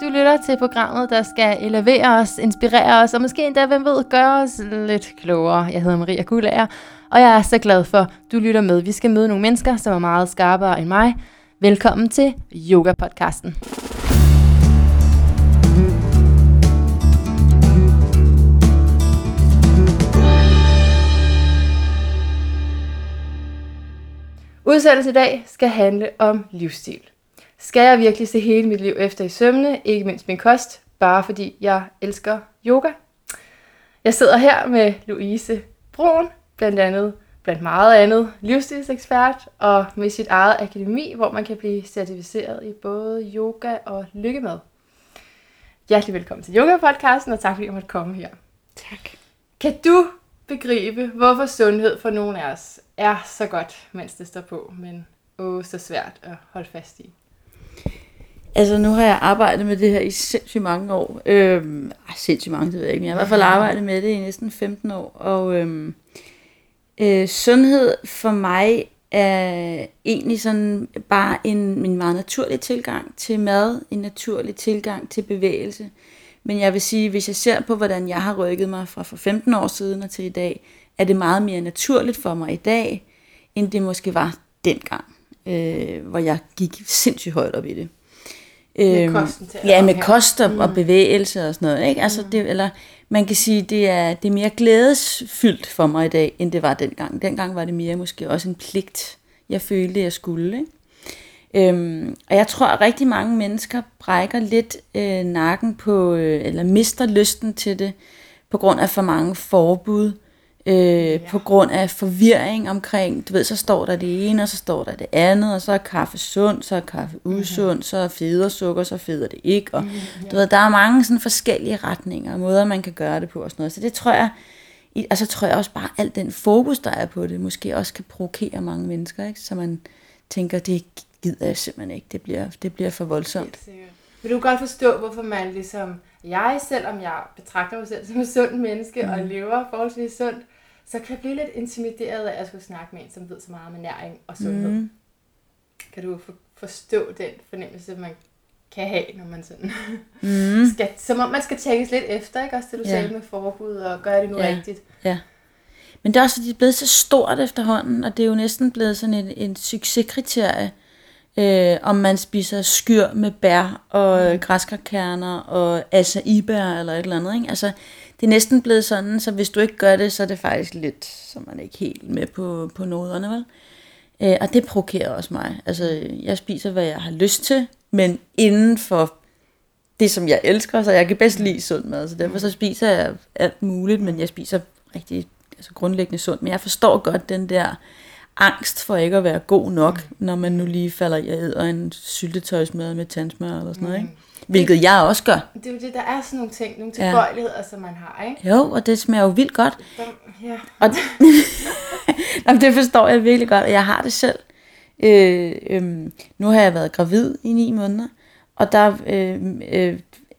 Du lytter til programmet, der skal elevere os, inspirere os, og måske endda, hvem ved, gøre os lidt klogere. Jeg hedder Maria Gullager, og jeg er så glad for, at du lytter med. Vi skal møde nogle mennesker, som er meget skarpere end mig. Velkommen til Yoga-podcasten. Udsendelsen i dag skal handle om livsstil. Skal jeg virkelig se hele mit liv efter i sømne, ikke mindst min kost, bare fordi jeg elsker yoga? Jeg sidder her med Louise Brun, blandt andet blandt meget andet livsstilsekspert og med sit eget akademi, hvor man kan blive certificeret i både yoga og lykkemad. Hjertelig velkommen til Yoga-podcasten, og tak fordi jeg måtte komme her. Tak. Kan du begribe, hvorfor sundhed for nogen af os er så godt, mens det står på, men åh, så svært at holde fast i? Altså, nu har jeg arbejdet med det her i sindssygt mange år. Øhm, ej, sindssygt mange, det ved jeg ikke, men jeg har i hvert fald arbejdet med det i næsten 15 år. Og øhm, øh, sundhed for mig er egentlig sådan bare en, en meget naturlig tilgang til mad, en naturlig tilgang til bevægelse. Men jeg vil sige, hvis jeg ser på, hvordan jeg har rykket mig fra for 15 år siden og til i dag, er det meget mere naturligt for mig i dag, end det måske var dengang, øh, hvor jeg gik sindssygt højt op i det. Med kosten til Ja, med kost og, og bevægelse og sådan noget. Ikke? Altså det, eller man kan sige, det er, det er mere glædesfyldt for mig i dag, end det var dengang. Dengang var det mere måske også en pligt, jeg følte, jeg skulle. Ikke? Øhm, og jeg tror, at rigtig mange mennesker brækker lidt øh, nakken på, øh, eller mister lysten til det, på grund af for mange forbud, øh, ja. på grund af forvirring omkring, du ved, så står der det ene, og så står der det andet, og så er kaffe sund, så er kaffe usund, mm-hmm. så er feder sukker, så feder det ikke, og mm-hmm. du ved, der er mange sådan forskellige retninger, og måder, man kan gøre det på og sådan noget, så det tror jeg, og så tror jeg også bare, alt den fokus, der er på det, måske også kan provokere mange mennesker, ikke? så man tænker, det gider jeg simpelthen ikke, det bliver, det bliver for voldsomt. Vil du godt forstå, hvorfor man ligesom, jeg selvom jeg betragter mig selv som et sundt menneske mm. og lever forholdsvis sundt, så kan jeg blive lidt intimideret af at skulle snakke med en, som ved så meget om ernæring og sundhed. Mm. Kan du for, forstå den fornemmelse, man kan have, når man sådan mm. skal, som om man skal tænkes lidt efter, ikke? Også det du Ja. sagde med forbud og gøre det nu ja. rigtigt. Ja. Men det er også, fordi det er blevet så stort efterhånden, og det er jo næsten blevet sådan en, en succeskriterie, øh, om man spiser skyr med bær og mm. græskarkerner og acai-bær eller et eller andet. Ikke? Altså, det er næsten blevet sådan, så hvis du ikke gør det, så er det faktisk lidt, så man er ikke helt med på, på noderne, vel? Øh, og det provokerer også mig. Altså, jeg spiser, hvad jeg har lyst til, men inden for det, som jeg elsker, så jeg kan bedst lide sund mad, så derfor så spiser jeg alt muligt, men jeg spiser rigtig altså grundlæggende sundt. Men jeg forstår godt den der angst for ikke at være god nok, når man nu lige falder i at æde en syltetøjsmad med tandsmør eller sådan noget, ikke? Hvilket jeg også gør. Det er jo det, der er sådan nogle ting, nogle Ja. tilbøjeligheder, som man har, ikke? Jo, og det smager jo vildt godt. Der, ja. Og det, Jamen, det forstår jeg virkelig godt, og jeg har det selv. Øh, øh, nu har jeg været gravid i ni måneder, og der øh, øh,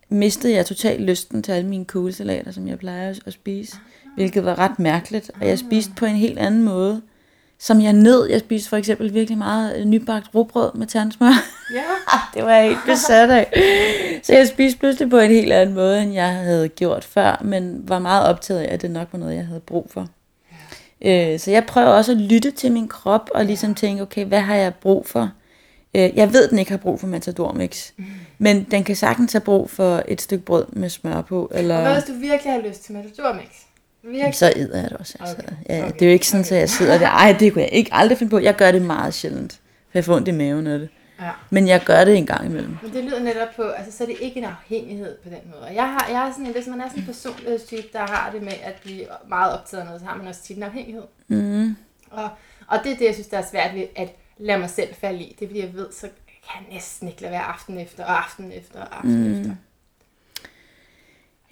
mistede jeg totalt lysten til alle mine kuglesalater, som jeg plejer at, at spise, hvilket var ret mærkeligt. Og jeg spiste på en helt anden måde, som jeg nød. Jeg spiste for eksempel virkelig meget øh, nybagt rugbrød med tandsmør. ja. Det var jeg helt besat af. Så jeg spiste pludselig på en helt anden måde, end jeg havde gjort før, men var meget optaget af, at det nok var noget, jeg havde brug for. Øh, Så jeg prøver også at lytte til min krop, og ligesom tænke, okay, hvad har jeg brug for? Øh, Jeg ved, den ikke har brug for Matador Mix, men den kan sagtens have brug for et stykke brød med smør på, Og hvad eller hvis du virkelig har lyst til Matador Mix? Virkelig? så æder jeg det også. Altså. Okay, Ja, okay, Det er jo ikke sådan, okay. at jeg sidder der, ej, det kunne jeg ikke aldrig finde på. Jeg gør det meget sjældent, for jeg får ondt i maven af det. Ja. Men jeg gør det en gang imellem. Men det lyder netop på, altså så er det ikke en afhængighed på den måde. Og Jeg, har, jeg er sådan, en- hvis man er sådan en personlighedstype, der har det med at blive meget optaget af noget, så har man også tit en afhængighed. Mm. Og, og det er det, jeg synes, der er svært ved at lade mig selv falde i. Det er fordi, jeg ved, så kan jeg næsten ikke lade være aften efter, og aften efter, og aften mm. efter.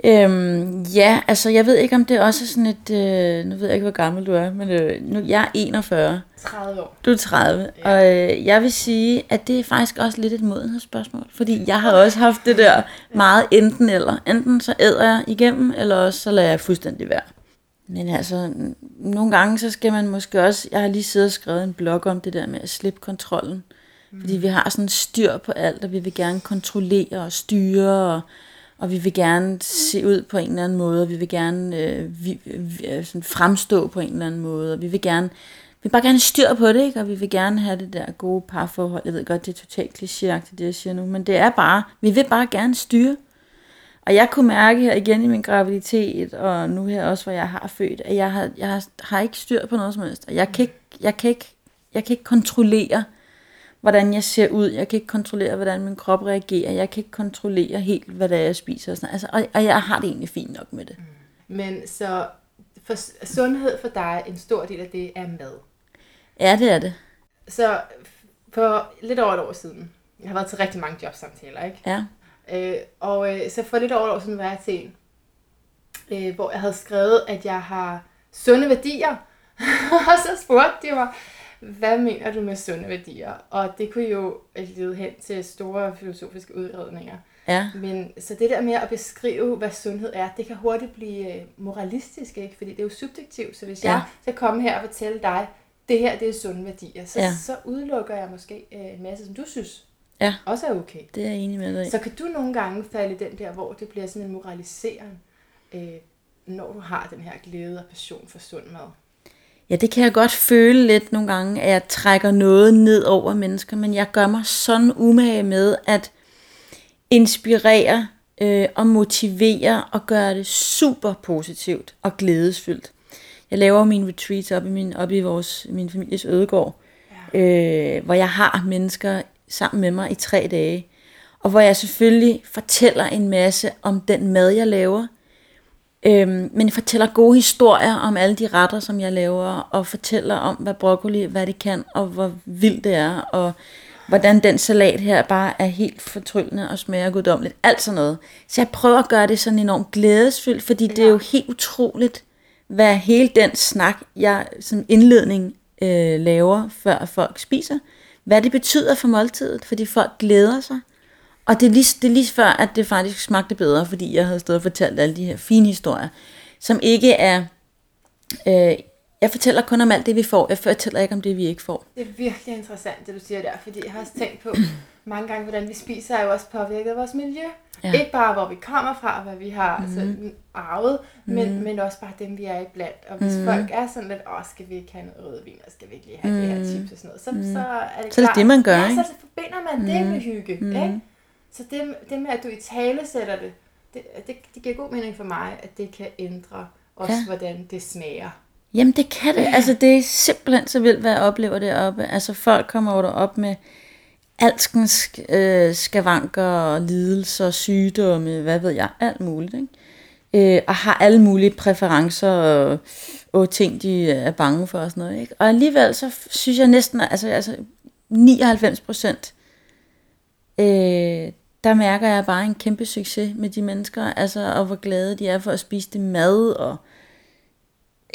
Øhm, ja, altså jeg ved ikke, om det også er sådan et, øh, nu ved jeg ikke, hvor gammel du er, men øh, nu, jeg er 41, 30 år. du er 30, Ja. og øh, jeg vil sige, at det er faktisk også lidt et modenhedsspørgsmål, fordi jeg har også haft det der meget enten eller. Enten så æder jeg igennem, eller også så lader jeg fuldstændig være. Men altså, nogle gange så skal man måske også, jeg har lige siddet og skrevet en blog om det der med at slippe kontrollen. Mm. Fordi vi har sådan styr på alt, og vi vil gerne kontrollere og styre, og, og vi vil gerne se ud på en eller anden måde, og vi vil gerne øh, vi, vi, øh, sådan fremstå på en eller anden måde, og vi vil gerne vi vil bare gerne styr på det, ikke? og vi vil gerne have det der gode parforhold. Jeg ved godt, det er totalt klichéagtigt, det jeg siger nu, men det er bare, vi vil bare gerne styre. Og jeg kunne mærke her igen i min graviditet, og nu her også, hvor jeg har født, at jeg har, jeg har, har ikke styr på noget som helst. Og jeg kan ikke, jeg kan ikke, jeg kan ikke kontrollere, hvordan jeg ser ud. Jeg kan ikke kontrollere, hvordan min krop reagerer. Jeg kan ikke kontrollere helt, hvad det er, jeg spiser. Og, sådan. Altså, og, og jeg har det egentlig fint nok med det. Men så for sundhed for dig, en stor del af det er mad. Ja, det er det. Så for lidt over et år siden, jeg har været til rigtig mange jobsamtaler, ikke? Ja. Øh, og øh, så for lidt over et år siden var jeg til en, øh, hvor jeg havde skrevet, at jeg har sunde værdier. og så spurgte de mig, hvad mener du med sunde værdier? Og det kunne jo lede hen til store filosofiske udredninger. Ja. Men så det der med at beskrive, hvad sundhed er, det kan hurtigt blive øh, moralistisk, ikke? Fordi det er jo subjektivt. Så hvis ja. jeg skal komme her og fortælle dig, det her det er sunde værdier, så, ja. så udelukker jeg måske øh, en masse, som du synes ja. også er okay. Det er jeg enig med dig Så kan du nogle gange falde i den der, hvor det bliver sådan en moralisering, øh, når du har den her glæde og passion for sund mad. Ja, det kan jeg godt føle lidt nogle gange, at jeg trækker noget ned over mennesker, men jeg gør mig sådan umage med at inspirere øh, og motivere og gøre det super positivt og glædesfyldt. Jeg laver mine retreats op i, min, op i vores, min families ødegård, ja. øh, hvor jeg har mennesker sammen med mig i tre dage. Og hvor jeg selvfølgelig fortæller en masse om den mad, jeg laver. Øhm, men jeg fortæller gode historier om alle de retter, som jeg laver, og fortæller om, hvad broccoli, hvad det kan, og hvor vildt det er, og hvordan den salat her bare er helt fortryllende og smager guddommeligt. Alt sådan noget. Så jeg prøver at gøre det sådan enormt glædesfyldt, fordi ja. det er jo helt utroligt, hvad hele den snak, jeg som indledning øh, laver, før folk spiser, hvad det betyder for måltidet, fordi folk glæder sig. Og det er, lige, det er lige før, at det faktisk smagte bedre, fordi jeg havde stået og fortalt alle de her fine historier, som ikke er... Øh, jeg fortæller kun om alt det, vi får. Jeg fortæller ikke om det, vi ikke får. Det er virkelig interessant, det du siger der, fordi jeg har også tænkt på mange gange, hvordan vi spiser, er jo også påvirket af vores miljø. Ja. Ikke bare, hvor vi kommer fra, og hvad vi har mm. altså, arvet, men, mm. men også bare dem, vi er i blandt. Og hvis mm. folk er sådan lidt, åh, skal vi ikke have noget rødvin, og skal vi ikke lige have mm. det her mm. chips og sådan noget, så, mm. så er det Så er det det, man gør, ja, ikke? så forbinder man mm. det med hygge, mm. ikke? Så det, det med, at du i tale sætter det, det, det, det giver god mening for mig, at det kan ændre også, ja. hvordan det smager. Jamen det kan det. Altså det er simpelthen så vildt, hvad jeg oplever deroppe. Altså folk kommer jo op med alskens øh, skavanker og lidelser, sygdomme, hvad ved jeg, alt muligt. Ikke? Øh, og har alle mulige præferencer og, og ting, de er bange for og sådan noget. Ikke? Og alligevel så synes jeg næsten, altså, altså 99 procent, øh, der mærker jeg bare en kæmpe succes med de mennesker, altså, og hvor glade de er for at spise det mad, og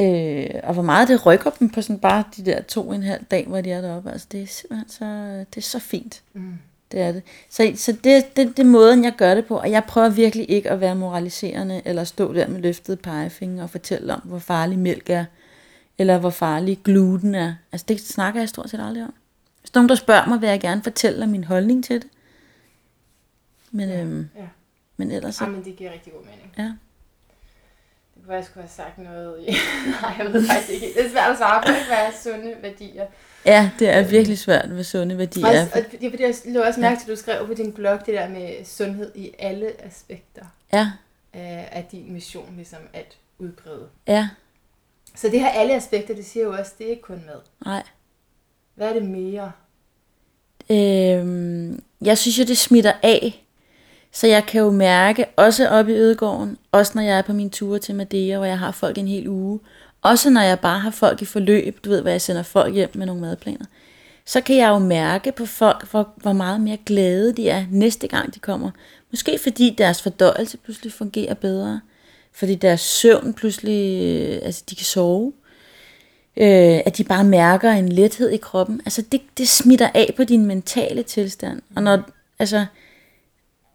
Øh, og hvor meget det rykker dem på sådan bare de der to og en halv dag, hvor de er deroppe. Altså det er simpelthen så, det er så fint. Mm. Det er det. Så, så det, det, det er måden, jeg gør det på. Og jeg prøver virkelig ikke at være moraliserende, eller stå der med løftet pegefinger og fortælle om, hvor farlig mælk er, eller hvor farlig gluten er. Altså det snakker jeg stort set aldrig om. Hvis nogen der spørger mig, vil jeg gerne fortælle om min holdning til det. Men, ja, øhm, ja. men ellers så... Ja, men det giver rigtig god mening. Ja kunne jeg skulle have sagt noget. Nej, jeg ved faktisk ikke. Det er svært at svare på, ikke? Hvad er sunde værdier? Ja, det er virkelig svært med sunde værdier. Også, og det, fordi jeg lå også mærke til, at du skrev på din blog det der med sundhed i alle aspekter. Ja. Af, af din mission, ligesom at udbrede. Ja. Så det her alle aspekter, det siger jo også, det er ikke kun mad. Nej. Hvad er det mere? Øhm, jeg synes jo, det smitter af så jeg kan jo mærke, også oppe i Ødegården, også når jeg er på min ture til Madeira, hvor jeg har folk en hel uge, også når jeg bare har folk i forløb, du ved, hvor jeg sender folk hjem med nogle madplaner, så kan jeg jo mærke på folk, hvor, hvor meget mere glade de er næste gang de kommer. Måske fordi deres fordøjelse pludselig fungerer bedre, fordi deres søvn pludselig, øh, altså de kan sove, øh, at de bare mærker en lethed i kroppen. Altså det, det smitter af på din mentale tilstand. Og når, altså,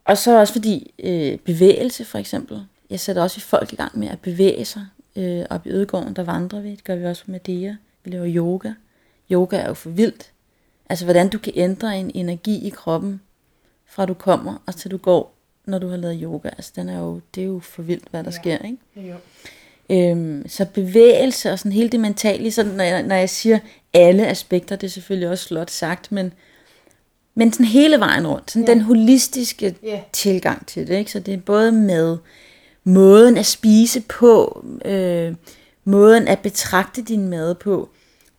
og så også fordi øh, bevægelse for eksempel. Jeg sætter også folk i gang med at bevæge sig. Øh, op i Ødegården, der vandrer vi. Det gør vi også med det. Vi laver yoga. Yoga er jo for vildt. Altså, hvordan du kan ændre en energi i kroppen, fra du kommer og til du går, når du har lavet yoga. Altså, den er jo, det er jo for vildt, hvad der ja. sker, ikke? Jo. Øhm, så bevægelse og sådan hele det mentale, sådan når jeg, når jeg siger alle aspekter, det er selvfølgelig også flot sagt, men, men sådan hele vejen rundt, sådan Ja. den holistiske Ja. tilgang til det, ikke? så det er både med måden at spise på, øh, måden at betragte din mad på,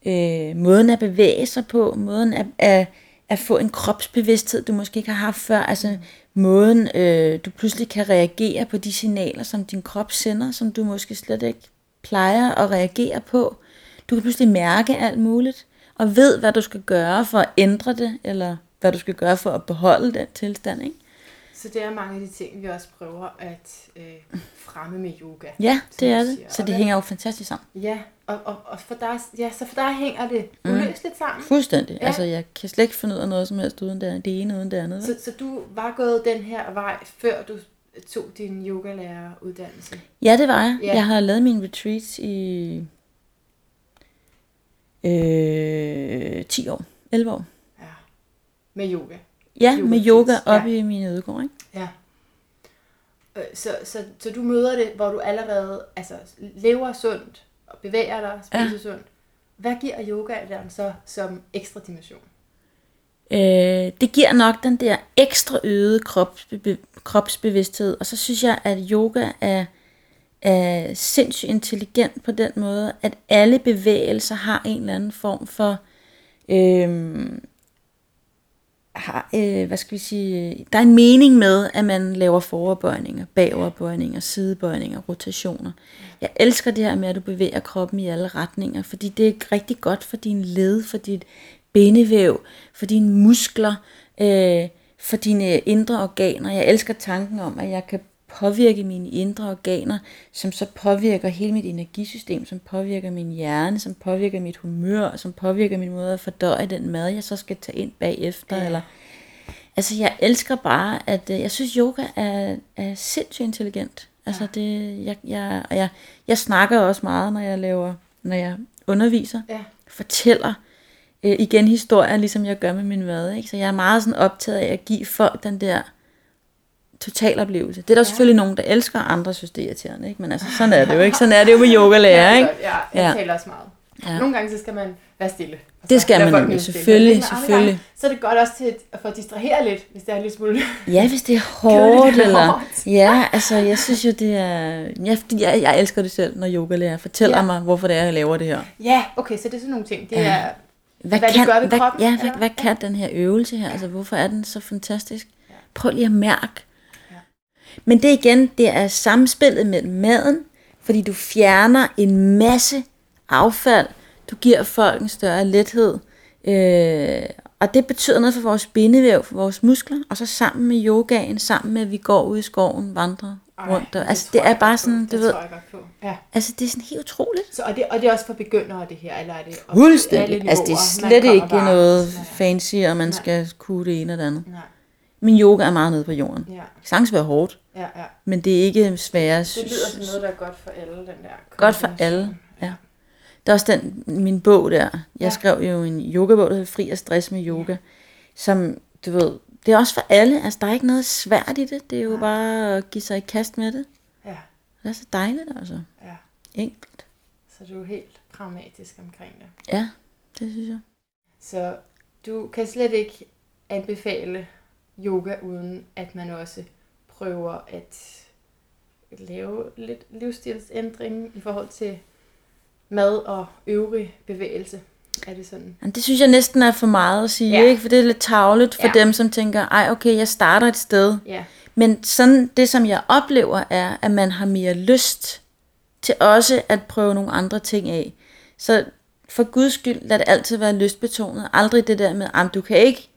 øh, måden at bevæge sig på, måden at, at, at få en kropsbevidsthed, du måske ikke har haft før, altså måden øh, du pludselig kan reagere på de signaler, som din krop sender, som du måske slet ikke plejer at reagere på. Du kan pludselig mærke alt muligt, og ved, hvad du skal gøre for at ændre det, eller hvad du skal gøre for at beholde den tilstand, ikke? Så det er mange af de ting, vi også prøver at øh, fremme med yoga. Ja, det er det. Så det hænger jo fantastisk sammen. Ja, og, og, og for dig, ja, så for dig hænger det uløseligt sammen. Fuldstændig. Ja. Altså, jeg kan slet ikke finde ud af noget som helst uden det, det ene uden det andet. Så, så du var gået den her vej, før du tog din yogalæreruddannelse? Ja, det var jeg. Ja. Ja. Jeg har lavet min retreats i øh, 10 år, 11 år. Med yoga? Ja, Yoga med yoga op ja. i min ødegård, ikke? Ja. Øh, Så, så, så du møder det, hvor du allerede altså, lever sundt og bevæger dig, spiser ja. sundt. Hvad giver yogaen så som ekstra dimension? Øh, det giver nok den der ekstra øgede kropsbe- kropsbevidsthed, og så synes jeg, at yoga er, er sindssygt intelligent på den måde, at alle bevægelser har en eller anden form for, øh, har, øh, hvad skal vi sige, der er en mening med, at man laver foroverbøjninger, bagoverbøjninger, sidebøjninger, rotationer. Jeg elsker det her med, at du bevæger kroppen i alle retninger, fordi det er rigtig godt for din led, for dit bindevæv, for dine muskler, øh, for dine indre organer. Jeg elsker tanken om, at jeg kan påvirke mine indre organer, som så påvirker hele mit energisystem, som påvirker min hjerne, som påvirker mit humør, som påvirker min måde at fordøje den mad, jeg så skal tage ind bagefter. Ja. Eller, altså jeg elsker bare, at øh, jeg synes, yoga er, er sindssygt intelligent. Altså det, jeg, jeg, og jeg, jeg snakker også meget, når jeg laver, når jeg underviser, Ja. fortæller øh, igen historier, ligesom jeg gør med min mad. Ikke? Så jeg er meget sådan optaget af at give folk den der totaloplevelse. Det er der ja. selvfølgelig nogen, der elsker, og andre synes, det er irriterende. Ikke? Men altså, sådan er det jo ikke. Sådan er det jo med yogalærer, ikke? Ja, jeg Ja. taler også meget. Ja. Nogle gange så skal man være stille. Og Det skal man nemlig, selvfølgelig, andre selvfølgelig. gange, Så er det godt også til at få at distrahere lidt, hvis det er lille smule. Ja, hvis det er hårdt, eller... hårdt. Ja, altså, jeg synes jo, det er... Ja, fordi jeg, jeg elsker det selv, når yogalærer fortæller Ja. ja. mig, hvorfor det er, jeg laver det her. Ja, okay, så det er sådan nogle ting. Det er, Hvad, Hvad det kan, gør ved hvad, kroppen, ja, hvad, hvad kan den her øvelse her? Altså, hvorfor er den så fantastisk? Prøv lige at mærke. Men det igen, det er samspillet mellem maden, fordi du fjerner en masse affald. Du giver folk en større lethed. Øh, og det betyder noget for vores bindevæv, for vores muskler. Og så sammen med yogaen, sammen med, at vi går ud i skoven, vandrer rundt. Og, altså, det jeg er bare sådan, på. du det ved, tror jeg godt på. Ja. altså det er sådan helt utroligt. Så, og, det, og det er også for begyndere, det her, eller er det Fuldstændig. Altså det er slet ikke bare noget fancy, og man Nej. skal kunne det ene og det andet. Nej, Men yoga er meget nede på jorden. ja, Det kan sagtens være hårdt, ja, ja. men det er ikke svære. Det lyder som noget, der er godt for alle, den der Godt for alle, ja. Der er også den, min bog der. Jeg Ja. ja. skrev jo en yogabog, der hedder Fri af stress med yoga. Som, du ved, det er også for alle. Altså, der er ikke noget svært i det. Det er jo bare at give sig i kast med det. Ja, Det er så dejligt, altså. ja. Enkelt. Så du er helt pragmatisk omkring det. Ja, det synes jeg. Så du kan slet ikke anbefale yoga, uden at man også prøver at lave lidt livsstilsændring i forhold til mad og øvrig bevægelse. Er det sådan? Det synes jeg næsten er for meget at sige, Ja. ikke? For det er lidt tavligt for Ja. dem, som tænker, ej okay, jeg starter et sted. Ja. Men sådan, det som jeg oplever er, at man har mere lyst til også at prøve nogle andre ting af. Så for guds skyld, lad det altid være lystbetonet. Aldrig det der med, at du kan ikke,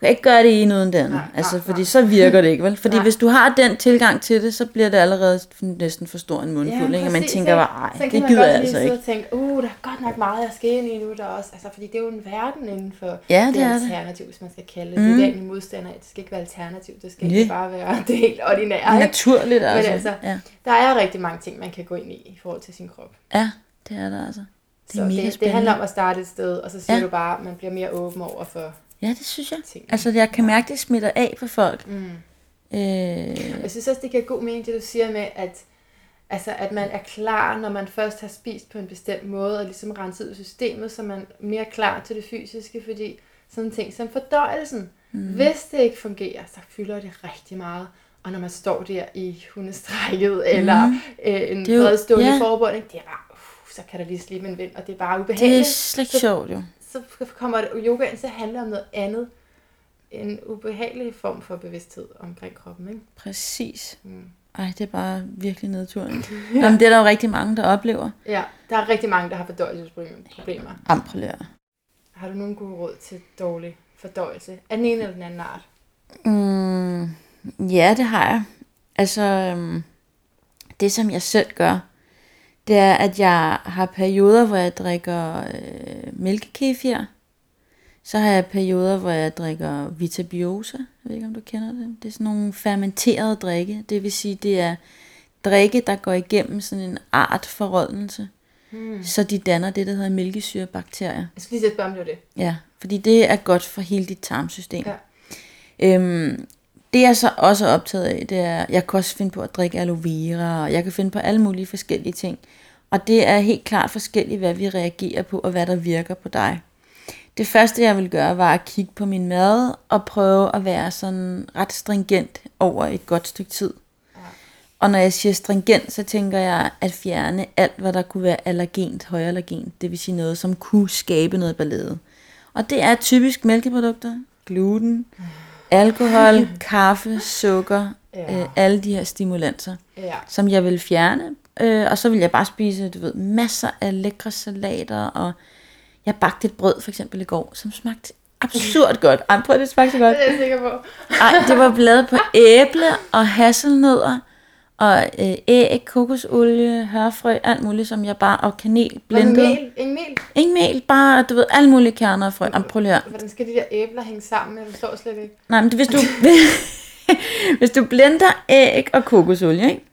kan ikke gøre det ene uden det andet. Nej, altså, nej, fordi nej. så virker det ikke, vel? Fordi Nej. hvis du har den tilgang til det, så bliver det allerede næsten for stor en mundfuld, Ja, ikke? Og man tænker ikke? bare, ej, Så kan det man gider godt jeg lige altså sidde ikke. og tænke, uh, der er godt nok meget, jeg skal ind i nu. Der også, altså, fordi det er jo en verden inden for Ja, det det. alternativ, hvis man skal kalde det. Mm. Det er Mm. min modstander, det skal ikke være alternativ, det skal Nej. ikke bare være det helt ordinære. Ikke? Naturligt, altså. altså, ja. Der er rigtig mange ting, man kan gå ind i i forhold til sin krop. ja, det er der altså. Det er så mega det, det handler om at starte et sted, og så siger ja. du bare, at man bliver mere åben over for Ja, det synes jeg. ting. Altså, jeg kan mærke, det smitter af på folk. Mm. Øh, Jeg synes også, det giver god mening, det du siger med, at, altså, at man er klar, når man først har spist på en bestemt måde, og ligesom renset ud systemet, så man er mere klar til det fysiske, fordi sådan ting som fordøjelsen, mm. hvis det ikke fungerer, så fylder det rigtig meget. Og når man står der i hundestrækket, eller øh, en bredstående ja. forbunding, det er bare, uh, så kan der lige slippe en vind, og det er bare det er ubehageligt. slet ikke sjovt, jo. Så kommer yogaen til at handle om noget andet, en ubehagelig form for bevidsthed omkring kroppen, ikke? Præcis. Mm. Ej, det er bare virkelig nedturen. Jamen, det er der jo rigtig mange, der oplever. Ja, der er rigtig mange, der har fordøjelsesproblemer. Amprelør. Har du nogen gode råd til dårlig fordøjelse? Af den ene eller den anden art? Mm, ja, det har jeg. Altså, øhm, det som jeg selv gør, det er, at jeg har perioder, hvor jeg drikker øh, mælkekefir. Så har jeg perioder, hvor jeg drikker Vitabiosa. Jeg ved ikke, om du kender det. Det er sådan nogle fermenterede drikke. Det vil sige, det er drikke, der går igennem sådan en art forrådnelse. Hmm. Så de danner det, der hedder mælkesyrebakterier. Jeg skal lige spørge, om det det. Ja, fordi det er godt for hele dit tarmsystem. Ja. Øhm, det jeg så også er optaget af, det er, jeg kan også finde på at drikke aloe vera, og jeg kan finde på alle mulige forskellige ting. Og det er helt klart forskelligt, hvad vi reagerer på, og hvad der virker på dig. Det første, jeg vil gøre, var at kigge på min mad, og prøve at være sådan ret stringent over et godt stykke tid. Og når jeg siger stringent, så tænker jeg at fjerne alt, hvad der kunne være allergent, højallergent. Det vil sige noget, som kunne skabe noget ballade. Og det er typisk mælkeprodukter, gluten, alkohol, kaffe, sukker, Ja. øh, alle de her stimulanser, Ja. som jeg vil fjerne. Øh, og så vil jeg bare spise, du ved, masser af lækre salater, og jeg bagte et brød for eksempel i går, som smagte absurd godt. Ej, prøv, det smagte så godt. Det er jeg sikker på. Ej, det var lavet på æble og hasselnødder og øh, æg, kokosolie, hørfrø, alt muligt, som jeg bare, og kanel, blendet. mel? Ingen mel? Ingen mel, bare, du ved, alle mulige kerner og frø. Jamen, prøv lige. Hvordan skal de der æbler hænge sammen? Jeg forstår slet ikke. Nej, men det, hvis du, hvis du blender æg og kokosolie, ikke?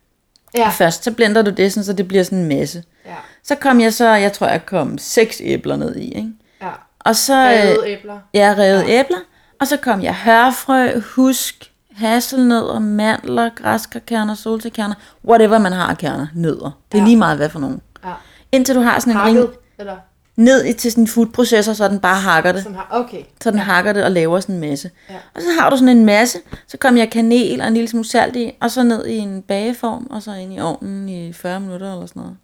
Ja. Først, så blender du det, sådan, så det bliver sådan en masse. Ja. Så kom jeg så, jeg tror, jeg kom seks æbler ned i, ikke? Ja. Og så... Revet øh, æbler. Ja, revet ja. æbler. Og så kom jeg hørfrø, husk, hasselnødder, mandler, græskarkerner, solsikkerner, whatever man har af kerner, nødder. Det er Ja. lige meget hvad for nogen. Ja. Indtil du har sådan en Hakket, ring eller ned i til sådan en foodprocessor, så den bare hakker det. har... Okay. Så den hakker det og laver sådan en masse. Ja. Og så har du sådan en masse, så kom jeg kanel og en lille smule salt i, og så ned i en bageform, og så ind i ovnen i 40 minutter eller sådan noget.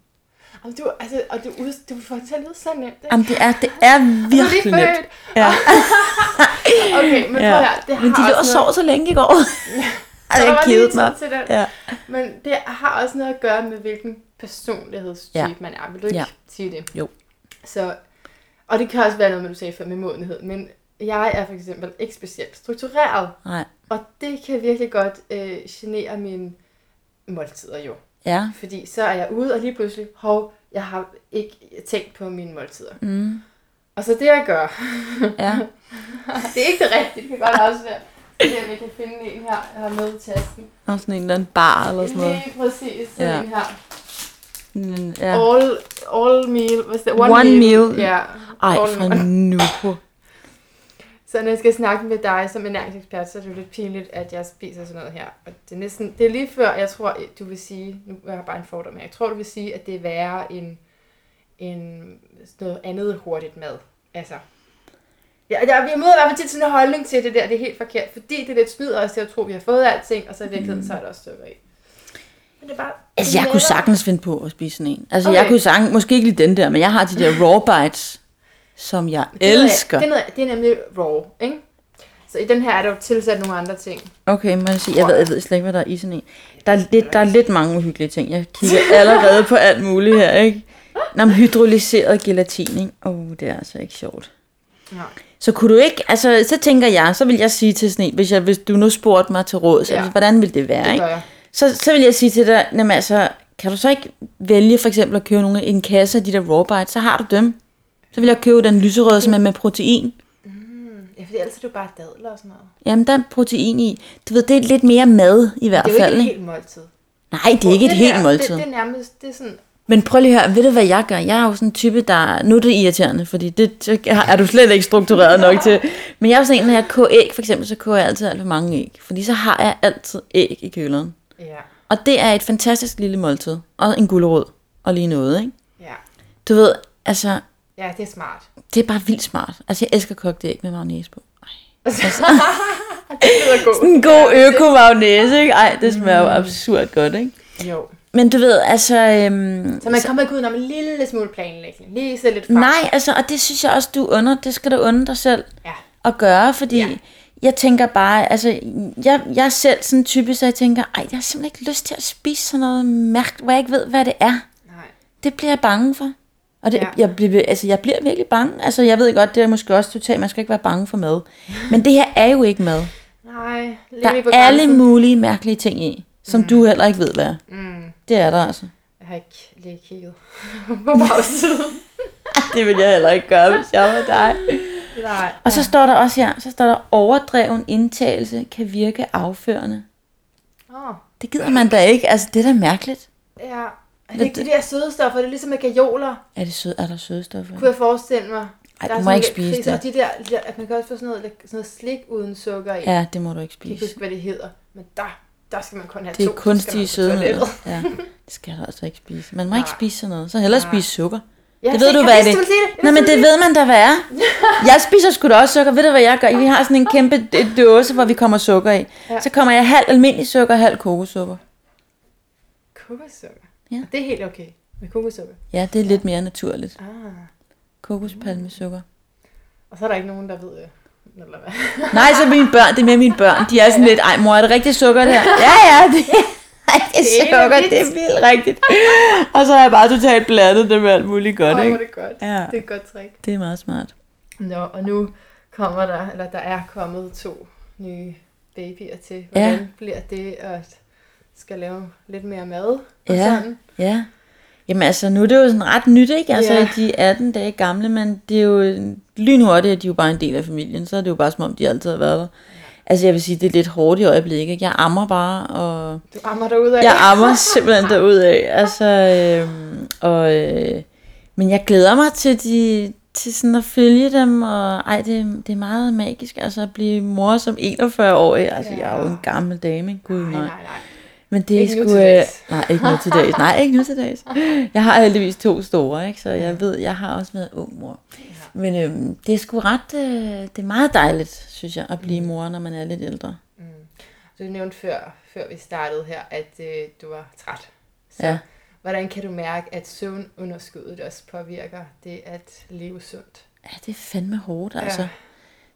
Jamen, du, altså, og du, ud, du får det til at lyde så nemt, ikke? Jamen det er, det er virkelig nemt. Ja. Okay, men prøv Ja. her. Det har Men de lå og sov så længe i går. Der jeg tid mig. til den. Ja. Men det har også noget at gøre med, hvilken personlighedstype Ja. man er. Vil du ikke Ja. sige det? Jo. Så, og det kan også være noget, med, du sagde før med modenhed. Men jeg er for eksempel ikke specielt struktureret. Nej. Og det kan virkelig godt øh, genere mine måltider jo. Ja. Fordi så er jeg ude, og lige pludselig, hov, jeg har ikke tænkt på mine måltider. Mm. Og så det jeg gør, Ja. det er ikke det rigtige, det kan godt også være. Det er, vi kan finde en her, jeg har med i tasken. Og sådan en eller anden bar eller sådan noget. Lige præcis, sådan Ja. en her. Mm, Ja. All, all meal, what's that? One meal. Ja. Ej, all for meal. nu. Så når jeg skal snakke med dig som ernæringsekspert, så er det jo lidt pinligt, at jeg spiser sådan noget her. Og det er næsten, det er lige før, jeg tror, du vil sige, nu har jeg bare en fordom her, jeg tror, du vil sige, at det er værre end, end noget andet hurtigt mad. Altså, Ja, jeg, jeg møder i hvert fald tit sådan en holdning til det der, det er helt forkert, fordi det er lidt snyd os til at tro, at vi har fået alting, og så i virkeligheden, så er der også stykker i. Men det er bare... Altså, jeg kunne sagtens finde på at spise sådan en. Altså, Okay. jeg kunne sagtens, måske ikke lige den der, men jeg har de der raw bites, som jeg Det er noget- elsker. Det er, noget, det er nemlig raw, ikke? Så i den her er der jo tilsat nogle andre ting. Okay, må jeg sige, jeg ved, jeg ved slet ikke, hvad der er i sådan en. Der er lidt, der er lidt mange uhyggelige ting. Jeg kigger allerede på alt muligt her, ikke? Nå, men hydrolyseret gelatin, ikke? Åh, oh, det er altså ikke sjovt. Nej. Så kunne du ikke, altså, så tænker jeg, så vil jeg sige til sådan en, hvis, jeg, hvis du nu spurgte mig til råd, så Ja. ja. hvordan vil det være, Det ikke? jeg. Så, så vil jeg sige til dig, jamen altså, kan du så ikke vælge for eksempel at købe nogle, en kasse af de der raw bites, så har du dem. Så vil jeg købe den lyserøde, som er med protein. Ja, fordi ellers er det jo bare dadler og sådan noget. Jamen, der er protein i. Du ved, det er lidt mere mad i hvert Det er jo fald, ikke et helt måltid. Nej, det er ikke et helt måltid. Det, det er nærmest, det er sådan Men prøv lige at høre, ved du hvad jeg gør? Jeg er jo sådan en type, der... Nu er det irriterende, fordi det er du slet ikke struktureret nok til. Men jeg er jo sådan en, når jeg koger æg, for eksempel, så koger jeg altid alt for mange æg. Fordi så har jeg altid æg i køleren. Ja. Og det er et fantastisk lille måltid. Og en gulerod. Og lige noget, ikke? Ja. Du ved, altså, Ja, det er smart. det er bare vildt smart. Altså, jeg elsker kogt æg med mayonnaise på. Ej. det lyder godt. En god øko mayonnaise, ikke? Ej, det smager jo absurd godt, ikke? Jo. Men du ved, altså... Øhm, Så man kommer ikke ud om en lille smule planlægning. Lige se lidt frem. nej, altså, og det synes jeg også, du under. Det skal du under dig selv Ja. at gøre, fordi Ja. Jeg tænker bare, altså, jeg, jeg er selv sådan type, så jeg tænker, ej, jeg har simpelthen ikke lyst til at spise sådan noget mærkt, hvor jeg ikke ved, hvad det er. Nej. Det bliver jeg bange for. Og det, Ja. jeg, bliver, altså, jeg bliver virkelig bange. Altså, jeg ved godt, det er måske også totalt, man skal ikke være bange for mad. Men det her er jo ikke mad. Nej. Der er alle mulige mærkelige ting i, som mm. du heller ikke ved, hvad er. Mm. Det er der altså. Jeg har ikke lige kigget på bagsiden. Det vil jeg heller ikke gøre, hvis jeg var dig. Nej. Og så står der også her, så står der, overdreven indtagelse kan virke afførende. Åh. Det gider man da ikke. Altså, det er da mærkeligt. Ja. Er det ikke de der søde stoffer? Det er ligesom med gajoler, Er, det sød, er der sødestoffer? kunne jeg forestille mig. Ej, Der du er må ikke spise det. Og de der, de der, at man kan også få sådan noget, sådan noget slik uden sukker i. Jeg Ja, det må du ikke kan ikke spise. huske, hvad det hedder. Men der, der skal man kun have Det er to. så skal kunstige sødemidler. Ja, det skal du altså ikke spise. Man må ikke Nej. spise sådan noget. Så hellere Nej. spise sukker. Ja, Det ved du, jeg hvad vidste, det du. Jeg Nej, men det du ved man da, hvad er. Jeg spiser sgu da også sukker. Ved du, hvad jeg gør? Vi har sådan en kæmpe dåse, hvor vi kommer sukker i. Ja. Så kommer jeg halv almindelig sukker og halv kokossukker. ville- Kokossukker. Ja. Det er helt okay med kokossukker. Ja, det er lidt mere naturligt. Ah. Kokospalmesukker. Og så er der ikke nogen, der ved det. Eller hvad? Nej, så mine børn, det er med mine børn. De er sådan lidt, ej mor, er det rigtig sukker der? Ja, ja, det er Det er sukker, det er vildt rigtigt. Og så har jeg bare totalt blandet det med alt muligt godt, hvor ikke? er det godt. Ja. Det er et godt trick. Det er meget smart. Nå, og nu kommer der, eller der er kommet to nye babyer til. Hvordan Ja. bliver det at skal lave lidt mere mad og Ja. sådan? Ja. Jamen altså, nu er det jo sådan ret nyt, ikke? Altså, ja. de er 18 dage gamle, men det er jo lynhurtigt, at de er jo bare en del af familien. Så er det jo bare som om, de altid har været der. Altså, jeg vil sige, det er lidt hårdt i øjeblikket. Jeg ammer bare, og Du ammer dig ud af. jeg ammer simpelthen derud af. Altså, øhm, og, øh, men jeg glæder mig til, de, til sådan at følge dem, og ej, det, det er meget magisk, altså at blive mor som 41-årig. Altså, ja. jeg er jo en gammel dame, ikke? Gud, Nej, nej. nej, nej. Men det er Ikke nu sgu... til Øh, nej, ikke nu til dags. Nej, ikke nu til dags. Jeg har heldigvis to store, ikke? så jeg ved, jeg har også været ung mor. Men øhm, det er sgu ret... Øh, det er meget dejligt, synes jeg, at blive mor, når man er lidt ældre. Du nævnte før, før vi startede her, at øh, du var træt. Så Ja. hvordan kan du mærke, at søvnunderskuddet også påvirker det at leve sundt? Ja, det er fandme hårdt, altså. Ja.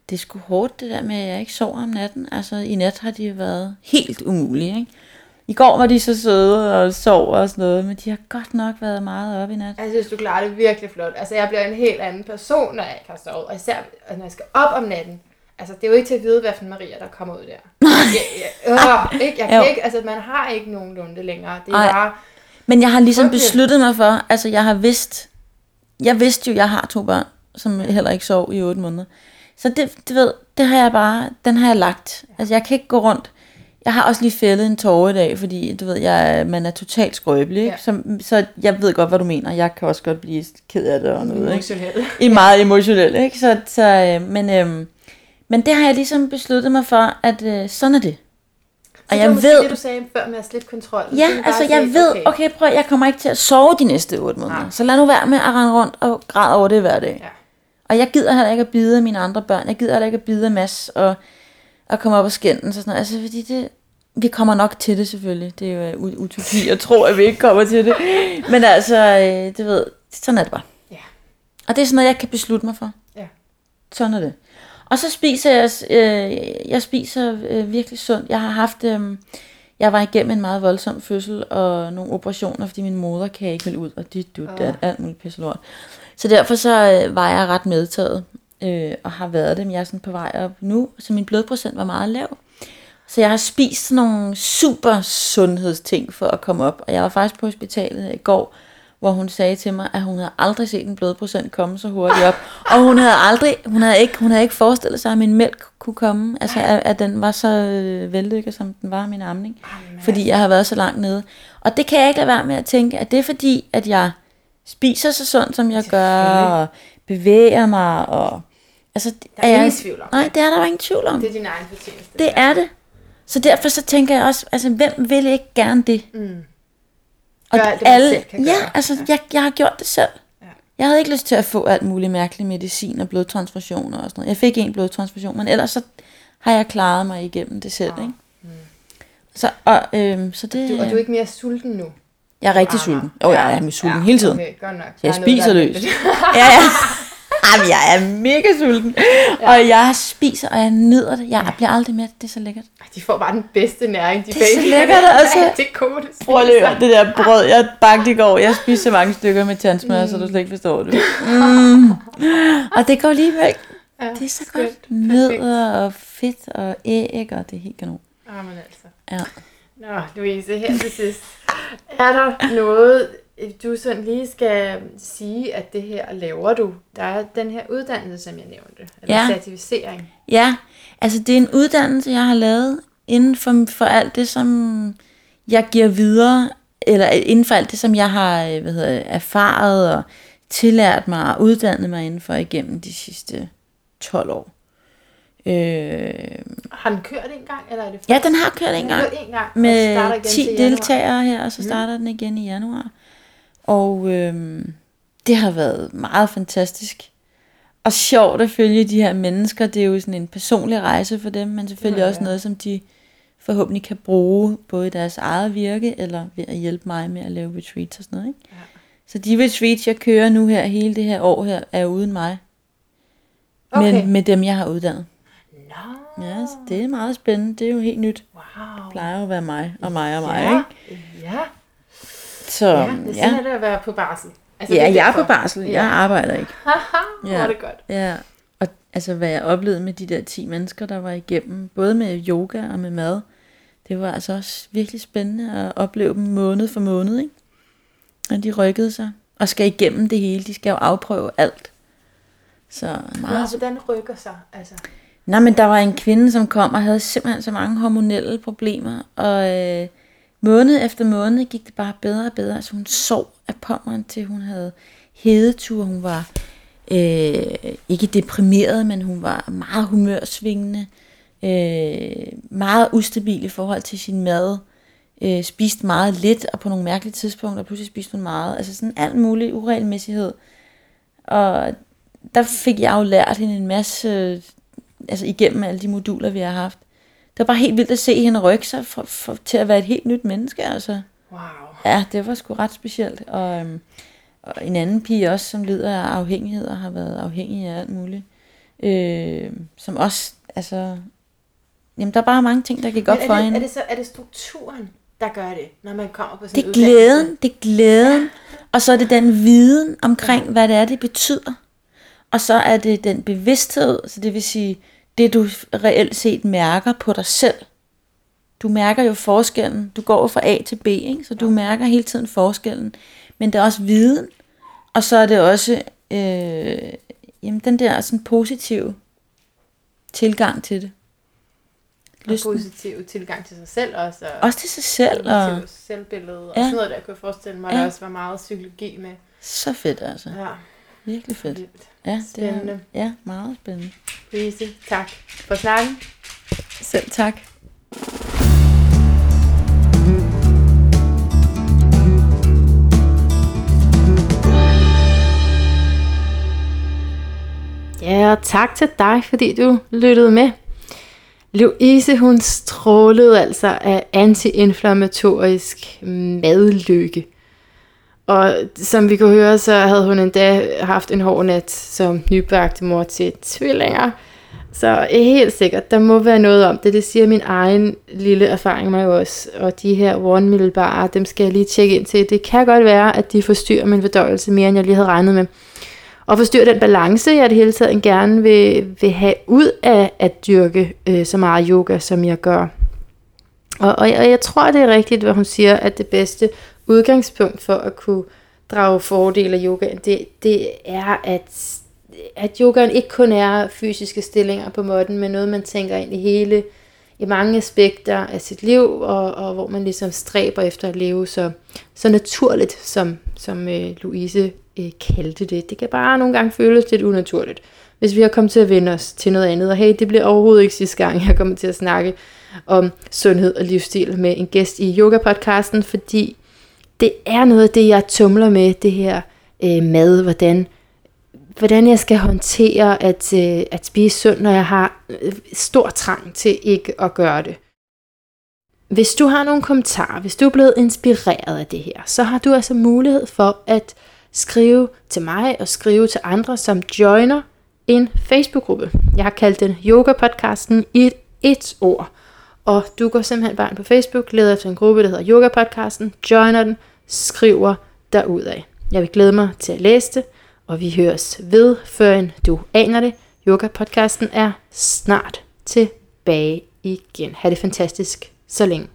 Det er sgu hårdt, det der med, at jeg ikke sover om natten. Altså, i nat har de været helt umulige, ikke? I går var de så søde og sov og sådan noget, men de har godt nok været meget op i nat. Jeg synes, du klarer det virkelig flot. Altså, jeg bliver en helt anden person, når jeg ikke har sovet. Og især når jeg skal op om natten. Altså, det er jo ikke til at vide, hvad for Maria, der kommer ud der. Jeg, jeg, øh, ikke, jeg kan ikke, altså, man har ikke nogenlunde længere. Det er Ej. bare, Men jeg har ligesom Okay. besluttet mig for, altså jeg har vidst, jeg vidste jo, jeg har to børn, som heller ikke sov i otte måneder. Så det, du ved, det har jeg bare, den har jeg lagt. Altså jeg kan ikke gå rundt. Jeg har også lige fældet en tårer i dag, fordi du ved, jeg, man er totalt skrøbelig, ikke? Ja. Så, så jeg ved godt, hvad du mener. Jeg kan også godt blive ked af det og noget, ikke? I meget emotionel, ikke? Så, så, øh, men, øh, men det har jeg ligesom besluttet mig for, at øh, sådan er det. Og jeg det var ved- det, du sagde før med at slippe kontrol. Ja, altså jeg ved, okay, prøv, jeg kommer ikke til at sove de næste otte måneder. Nej. Så lad nu være med at rende rundt og græde over det hver dag. Ja. Og jeg gider heller ikke at bide af mine andre børn. Jeg gider heller ikke at bide af Mads og, og komme op og skændes og sådan noget. Altså, fordi det, vi kommer nok til det selvfølgelig. Det er jo øh, utopi at tro, at vi ikke kommer til det. Men altså, øh, det ved, sådan er det bare. Ja. Og det er sådan noget, jeg kan beslutte mig for. Ja. Sådan er det. Og så spiser jeg, øh, jeg spiser øh, virkelig sundt. Jeg har haft, øh, jeg var igennem en meget voldsom fødsel og nogle operationer, fordi min moderkage ikke ville ud, og dit, du, oh. alt muligt pisse lort. Så derfor så øh, var jeg ret medtaget, øh, og har været det, men jeg er sådan på vej op nu, så min blodprocent var meget lav. Så jeg har spist sådan nogle super sundhedsting for at komme op, og jeg var faktisk på hospitalet i går, hvor hun sagde til mig, at hun havde aldrig set en blodprocent komme så hurtigt op. Og hun havde aldrig, hun havde ikke, hun havde ikke forestillet sig, at min mælk kunne komme, altså at, at den var så øh, vellykket, som den var, min amning. Fordi jeg har været så langt nede. Og det kan jeg ikke lade være med at tænke, at det er fordi, at jeg spiser så sundt, som jeg gør, og bevæger mig, og... Altså, Der er jeg, ingen tvivl om Nej, det er der jo ingen tvivl om. Det er din egen fortjeneste. Det er det. Så derfor så tænker jeg også, altså hvem vil ikke gerne det? Mm. Og Gør alt det, man selv kan ja, gøre. altså jeg, jeg har gjort det selv. Ja. Jeg havde ikke lyst til at få alt muligt mærkelig medicin og blodtransfusioner og sådan noget. Jeg fik en blodtransfusion, men ellers så har jeg klaret mig igennem det selv, ikke? Så, og, øhm, så det, Mm. Du, og du er ikke mere sulten nu? jeg er rigtig Ah, sulten. Åh, oh, jeg er sulten ja, hele tiden. Okay, godt nok. Der Jeg er noget, spiser er løs. ja, ja. Jamen, jeg er mega sulten. Ja. Og jeg spiser, og jeg nyder det. Jeg bliver aldrig mere, det er så lækkert. De får bare den bedste næring, de Det er så lækkert, altså. Ja, det er det Prøv at det der brød, jeg bagte i går. Jeg spiste så mange stykker med tandsmør, mm. så du slet ikke forstår det. Mm. Og det går lige væk. Ja, Det er så skønt. godt. Nødder og fedt og æg, og det er helt kanon. Jamen altså. Ja. Nå, Louise, her til sidst. Er der noget, du sådan lige skal sige, at det her laver du? Der er den her uddannelse, som jeg nævnte. Eller Ja. certificering. Ja, altså det er en uddannelse, jeg har lavet inden for, for alt det, som jeg giver videre, eller inden for alt det, som jeg har øh, hvad hedder, erfaret og tillært mig og uddannet mig inden for igennem de sidste 12 år. Øh, Har den kørt en gang, eller er det ja, den har kørt en gang. kørt en gang, med igen 10 til januar. deltagere her, og så starter den igen i januar. Og øhm, det har været meget fantastisk. Og sjovt at følge de her mennesker. Det er jo sådan en personlig rejse for dem, men selvfølgelig Ja, også ja. noget, som de forhåbentlig kan bruge både i deres eget virke, eller ved at hjælpe mig med at lave retreats og sådan noget. Ikke? Ja. Så de retreats, jeg kører nu her, hele det her år her, er uden mig. Okay. Men med dem, jeg har uddannet. Nå, Ja, så det er meget spændende. Det er jo helt nyt. wow. Det plejer jo at være mig og mig og mig, ja. ikke? Ja, Så ja, det er sådan, ja. at det at være på barsel. Altså, Ja, det jeg er på barsel. Jeg Ja. arbejder ikke. Haha, hvor Ja. er det godt. Ja, og altså hvad jeg oplevede med de der 10 mennesker, der var igennem, både med yoga og med mad, det var altså også virkelig spændende at opleve dem måned for måned, ikke? Og de rykkede sig, og skal igennem det hele, de skal jo afprøve alt. Så Nå, meget. hvordan rykker sig? Altså, Nej, men der var en kvinde, som kom og havde simpelthen så mange hormonelle problemer, og øh, måned efter måned gik det bare bedre og bedre. Altså hun sov af pommeren til, hun havde hedetur, hun var øh, ikke deprimeret, men hun var meget humørsvingende, øh, meget ustabil i forhold til sin mad, øh, spiste meget lidt, og på nogle mærkelige tidspunkter pludselig spiste hun meget. Altså sådan alt mulig uregelmæssighed. Og der fik jeg jo lært hende en masse, øh, altså igennem alle de moduler, vi har haft. Det var bare helt vildt at se hende rykke sig for, for, til at være et helt nyt menneske, altså. wow. Ja, det var sgu ret specielt. Og, øhm, og en anden pige også, som lider af afhængighed og har været afhængig af alt muligt. Øh, som også, altså... Jamen, der er bare mange ting, der gik op for det, hende. er det, så, er det strukturen, der gør det, når man kommer på sådan Det er glæden, det er glæden. Og så er det den viden omkring, hvad det er, det betyder. Og så er det den bevidsthed, så det vil sige, det du reelt set mærker på dig selv. Du mærker jo forskellen. Du går fra A til B, ikke? så du mærker hele tiden forskellen. Men det er også viden, og så er det også øh, jamen, den der sådan positive tilgang til det. Og Lysten. positiv tilgang til sig selv også. Og Også til sig selv. Og selvbillede og Ja. sådan noget der, kunne jeg forestille mig, Ja. der også var meget psykologi med. så fedt altså. Ja, Virkelig fedt. vildt. Ja, det Spændende. er, ja, meget spændende. Louise, tak for snakken. Selv tak. Ja, og tak til dig, fordi du lyttede med. Louise, hun strålede altså af antiinflammatorisk madlykke. Og som vi kunne høre, så havde hun endda haft en hård nat som nybagte mor til tvillinger. Så helt sikkert, der må være noget om det. Det siger min egen lille erfaring mig også. Og de her one meal barer, dem skal jeg lige tjekke ind til. Det kan godt være, at de forstyrrer min fordøjelse mere, end jeg lige havde regnet med. Og forstyrrer den balance, jeg det hele taget gerne vil, vil have ud af at dyrke øh, så meget yoga, som jeg gør. Og, og, og jeg tror, det er rigtigt, hvad hun siger, at det bedste udgangspunkt for at kunne drage fordel af yoga, det, det er, at, at yogaen ikke kun er fysiske stillinger på måtten, men noget, man tænker ind i hele, i mange aspekter af sit liv, og, og hvor man ligesom stræber efter at leve så, så naturligt, som, som øh, Louise øh, kaldte det. Det kan bare nogle gange føles lidt unaturligt, hvis vi har kommet til at vende os til noget andet. Og hey, det bliver overhovedet ikke sidste gang, jeg kommer til at snakke om sundhed og livsstil med en gæst i yoga-podcasten, fordi det er noget af det, jeg tumler med, det her øh, mad, hvordan, hvordan jeg skal håndtere at, øh, at spise sundt, når jeg har øh, stor trang til ikke at gøre det. Hvis du har nogle kommentarer, hvis du er blevet inspireret af det her, så har du altså mulighed for at skrive til mig og skrive til andre, som joiner en Facebook-gruppe. Jeg har kaldt den Yoga-podcasten i et, et ord. Og du går simpelthen bare ind på Facebook, leder efter en gruppe, der hedder Yoga-podcasten, joiner den, skriver af. Jeg vil glæde mig til at læse det, og vi høres ved, før du aner det. Yoga-podcasten er snart tilbage igen. Ha' det fantastisk så længe.